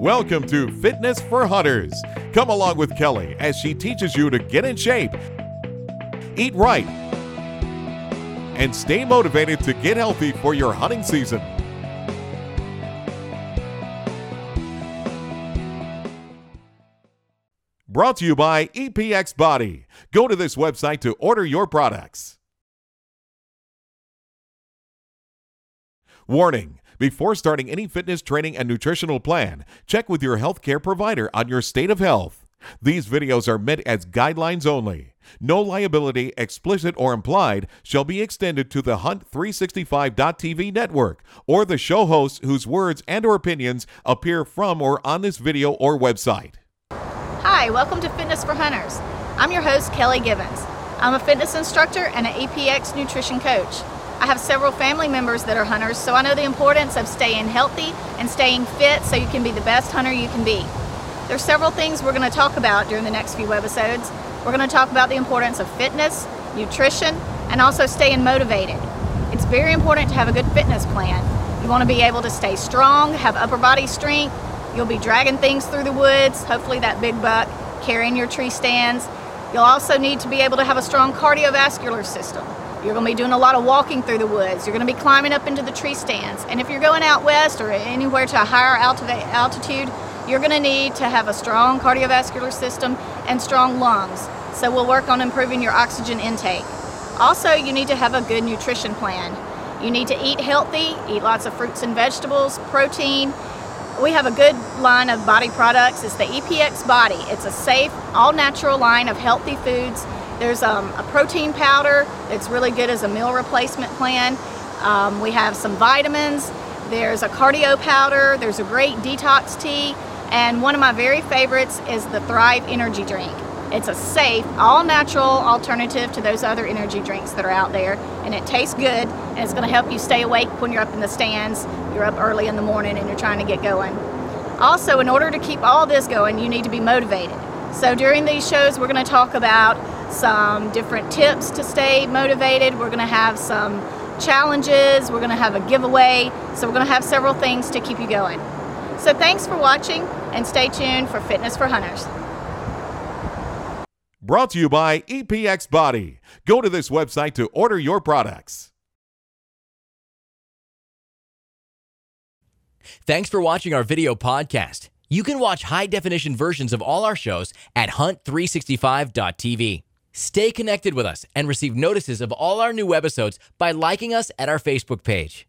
Welcome to Fitness for Hunters. Come along with Kelly as she teaches you to get in shape, eat right, and stay motivated to get healthy for your hunting season. Brought to you by EPX Body. Go to this website to order your products. Warning before starting any fitness training and nutritional plan, check with your healthcare provider on your state of health. These videos are meant as guidelines only. No liability, explicit or implied, shall be extended to the Hunt365.tv network or the show hosts whose words and or opinions appear from or on this video or website. Hi, welcome to Fitness for Hunters. I'm your host, Kelly Givens. I'm a fitness instructor and an EPX nutrition coach. I have several family members that are hunters, so I know the importance of staying healthy and staying fit so you can be the best hunter you can be. There's several things we're going to talk about during the next few episodes. We're going to talk about the importance of fitness, nutrition, and also staying motivated. It's very important to have a good fitness plan. You want to be able to stay strong, have upper body strength. You'll be dragging things through the woods, hopefully that big buck, carrying your tree stands. You'll also need to be able to have a strong cardiovascular system. You're going to be doing a lot of walking through the woods. You're going to be climbing up into the tree stands. And if you're going out west or anywhere to a higher altitude, you're going to need to have a strong cardiovascular system and strong lungs. So we'll work on improving your oxygen intake. Also, you need to have a good nutrition plan. You need to eat healthy, eat lots of fruits and vegetables, protein. We have a good line of body products. It's the EPX Body. It's a safe, all natural line of healthy foods there's um, a protein powder that's really good as a meal replacement plan. Um, we have some vitamins. There's a cardio powder. There's a great detox tea. And one of my very favorites is the Thrive Energy Drink. It's a safe, all natural alternative to those other energy drinks that are out there. And it tastes good and it's going to help you stay awake when you're up in the stands, you're up early in the morning and you're trying to get going. Also, in order to keep all this going, you need to be motivated. So during these shows, we're going to talk about some different tips to stay motivated. We're going to have some challenges. We're going to have a giveaway. So we're going to have several things to keep you going. So thanks for watching and stay tuned for Fitness for Hunters. Brought to you by EPX Body. Go to this website to order your products. Thanks for watching our video podcast. You can watch high definition versions of all our shows at hunt365.tv. Stay connected with us and receive notices of all our new episodes by liking us at our Facebook page.